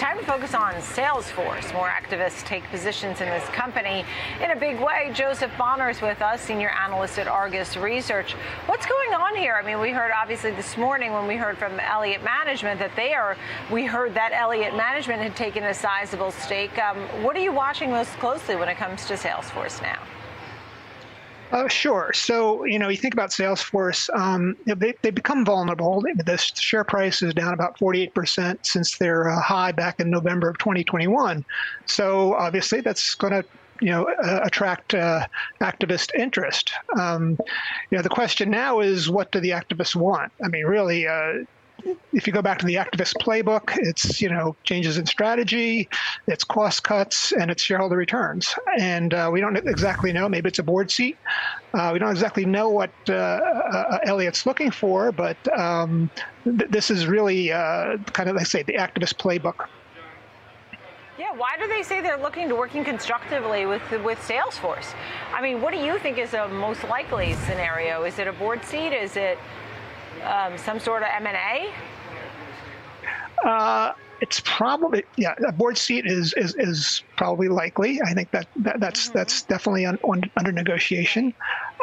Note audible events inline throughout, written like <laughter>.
time to focus on Salesforce. More activists take positions in this company in a big way. Joseph Bonner is with us, senior analyst at Argus Research. What's going on here? I mean, we heard obviously this morning when we heard from Elliott Management that they are, we heard that Elliott Management had taken a sizable stake. Um, what are you watching most closely when it comes to Salesforce now? Uh, sure. So, you know, you think about Salesforce, um, they, they become vulnerable. The share price is down about 48% since their uh, high back in November of 2021. So, obviously, that's going to you know, uh, attract activist interest. Um, you know, the question now is, what do the activists want? I mean, really, uh, if you go back to the activist playbook, it's you know changes in strategy, it's cost cuts, and it's shareholder returns. And uh, we don't exactly know. Maybe it's a board seat. Uh, we don't exactly know what uh, uh Elliott's looking for, but um, th- this is really uh, kind of, like I say, the activist playbook. Yeah, why do they say they're looking to working constructively with with Salesforce? I mean, what do you think is a most likely scenario? Is it a board seat? Is it um, some sort of M&A? Uh, it's probably yeah. A board seat is is, is probably likely. I think that, that that's mm-hmm. that's definitely un, un, under negotiation.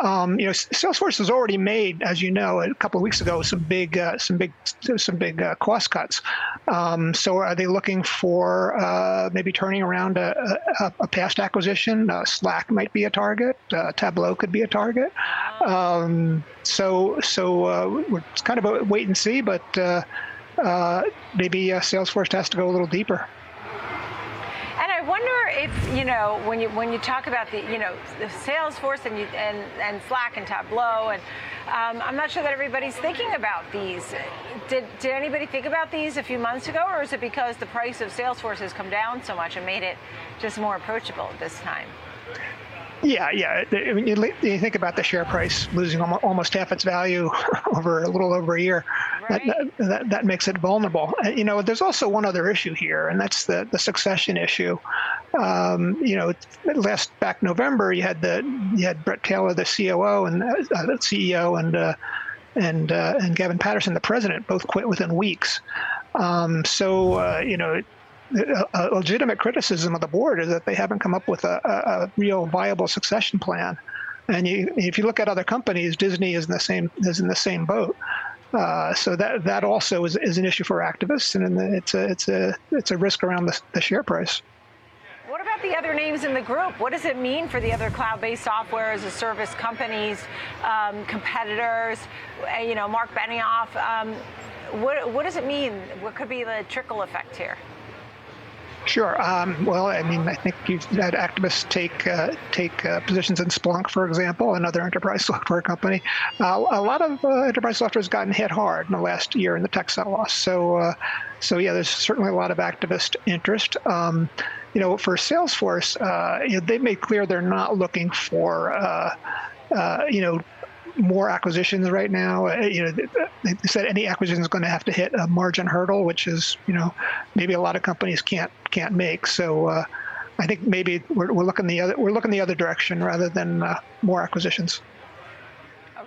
Um, you know, Salesforce has already made, as you know, a couple of weeks ago, some big uh, some big some big uh, cost cuts. Um, so, are they looking for uh, maybe turning around a, a, a past acquisition? Uh, Slack might be a target. Uh, Tableau could be a target. Um, so, so uh, we're it's kind of a wait and see, but uh, maybe uh, Salesforce has to go a little deeper. And I wonder if you know when you when you talk about the you know the Salesforce and you, and and Slack and Tableau and um, I'm not sure that everybody's thinking about these. Did did anybody think about these a few months ago, or is it because the price of Salesforce has come down so much and made it just more approachable at this time? Yeah, yeah. I mean, you, think about the share price losing almost half its value <laughs> over a little over a year. Right. That, that, that makes it vulnerable. You know, there's also one other issue here, and that's the the succession issue. Um, you know, last back November, you had the you had Bret Taylor, the COO and uh, the CEO, and uh, and uh, and Gavin Patterson, the president, both quit within weeks. Um, so uh, you know, a, legitimate criticism of the board is that they haven't come up with a, a, a real viable succession plan. And you, if you look at other companies, Disney is in the same is in the same boat. Uh, so that that also is, is an issue for activists, and it's a it's a it's a risk around the, the share price. What about the other names in the group? What does it mean for the other cloud-based software as a service companies, um, competitors? You know, Mark Benioff. Um, what what does it mean? What could be the trickle effect here? Sure. Um, well, I mean, I think you've had activists take uh, take uh, positions in Splunk, for example, another enterprise <laughs> software company. Uh, a lot of uh, enterprise software has gotten hit hard in the last year in the tech sell-off. So, uh, so yeah, there's certainly a lot of activist interest. Um, you know, for Salesforce, uh, you know, they made clear they're not looking for, you know, more acquisitions right now. Uh, you know, they said any acquisition is going to have to hit a margin hurdle, which is you know maybe a lot of companies can't can't make. So uh, I think maybe we're, we're looking the other we're looking the other direction rather than uh, more acquisitions.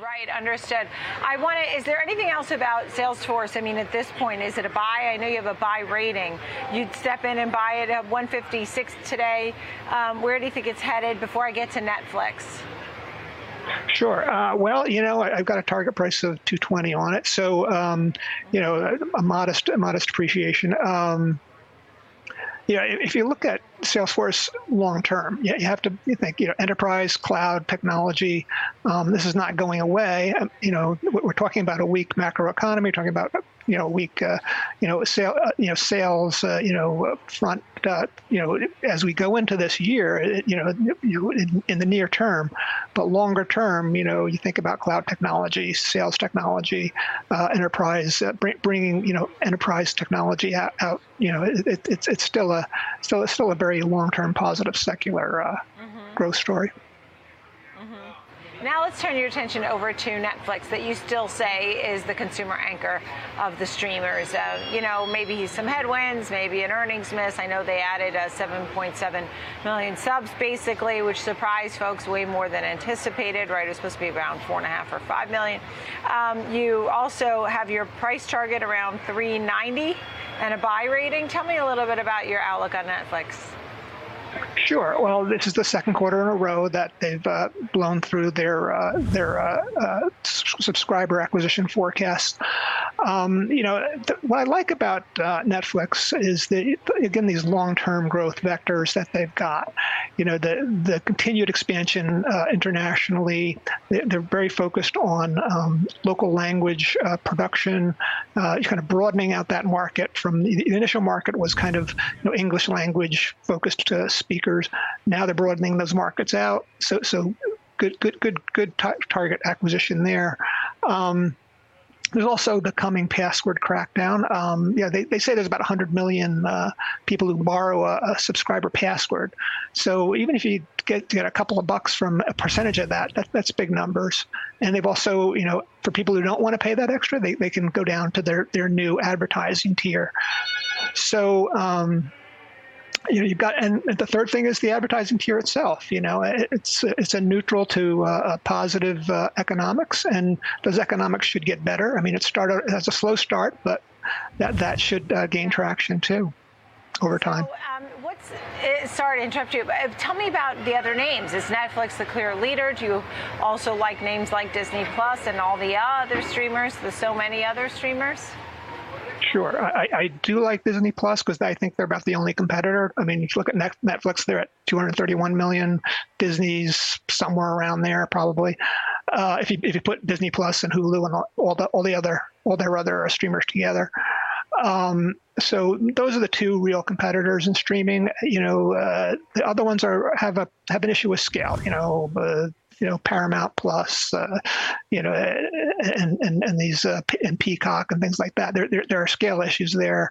Right, understood. I want to. Is there anything else about Salesforce? I mean, at this point, is it a buy? I know you have a buy rating. You'd step in and buy it at 156 today. Um, where do you think it's headed? Before I get to Netflix. Sure. Uh, well, you know, I've got a target price of 220 on it, so um, you know, a modest, a modest appreciation. Um, know, if you look at Salesforce long term, you, you have to you think, you know, enterprise, cloud, technology. Um, this is not going away. Um, you know, we're talking about a weak macro economy. Talking about you know weak, uh, you know, sale, uh, you know, sales, uh, you know, front, uh, you know, as we go into this year, you know, you, in, in, the near term, but longer term, you know, you think about cloud technology, sales technology, uh, enterprise, uh, bring, bringing you know enterprise technology out. out you know, it, it, it's it's still a still it's still a very long term positive secular mm-hmm. growth story. Now let's turn your attention over to Netflix, that you still say is the consumer anchor of the streamers. Uh, you know, maybe some headwinds, maybe an earnings miss. I know they added uh, 7.7 million subs, basically, which surprised folks way more than anticipated. Right, it was supposed to be around four and a half or five million. Um, you also have your price target around 390 and a buy rating. Tell me a little bit about your outlook on Netflix. Sure. Well, this is the second quarter in a row that they've uh, blown through their uh, their uh, uh subscriber acquisition forecast. Um, you know, th- what I like about uh, Netflix is the again these long-term growth vectors that they've got. You know, the the continued expansion uh, internationally. They're very focused on um, local language production, kind of broadening out that market. From the, initial market was kind of you know, English language focused speakers. Now they're broadening those markets out. So so good good good good t- target acquisition there. Um, there's also the coming password crackdown. Um, yeah, they, they say there's about 100 million uh, people who borrow a, a, subscriber password. So even if you get get a couple of bucks from a percentage of that, that, that's big numbers. And they've also, you know, for people who don't want to pay that extra, they, they can go down to their, their new advertising tier. So um, you know you've got and the third thing is the advertising tier itself you know it's it's a neutral to uh, positive uh, economics and those economics should get better. I mean it started as a slow start but that that should uh, gain traction too over time. so, um, what's uh, sorry to interrupt you but uh, tell me about the other names. Is netflix the clear leader? Do you also like names like disney plus and all the other streamers the so many other streamers Sure, I, I do like Disney Plus because I think they're about the only competitor. I mean, if you look at Netflix, they're at 231 million. Disney's somewhere around there, probably. Uh, if you if you put Disney Plus and Hulu and all, the all the other all their other streamers together. Um, so those are the two real competitors in streaming. You know, uh, the other ones are have a have an issue with scale. You know, uh, you know Paramount Plus, uh, you know, and and and these uh, and Peacock and things like that. There there, there are scale issues there,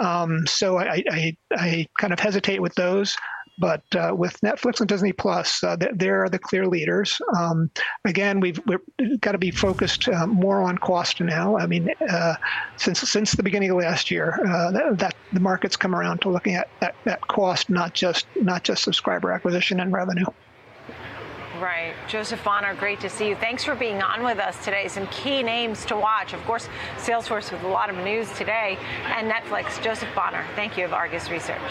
um, so I, I I kind of hesitate with those. But uh, with Netflix and Disney Plus, uh, they're the clear leaders. Um, again, we've, we've got to be focused uh, more on cost now. I mean, uh, since since the beginning of last year, uh, that, that, the market's come around to looking at that, that cost, not just not just subscriber acquisition and revenue. Right. Joseph Bonner, great to see you. Thanks for being on with us today. Some key names to watch. Of course, Salesforce with a lot of news today and Netflix. Joseph Bonner, thank you of Argus Research.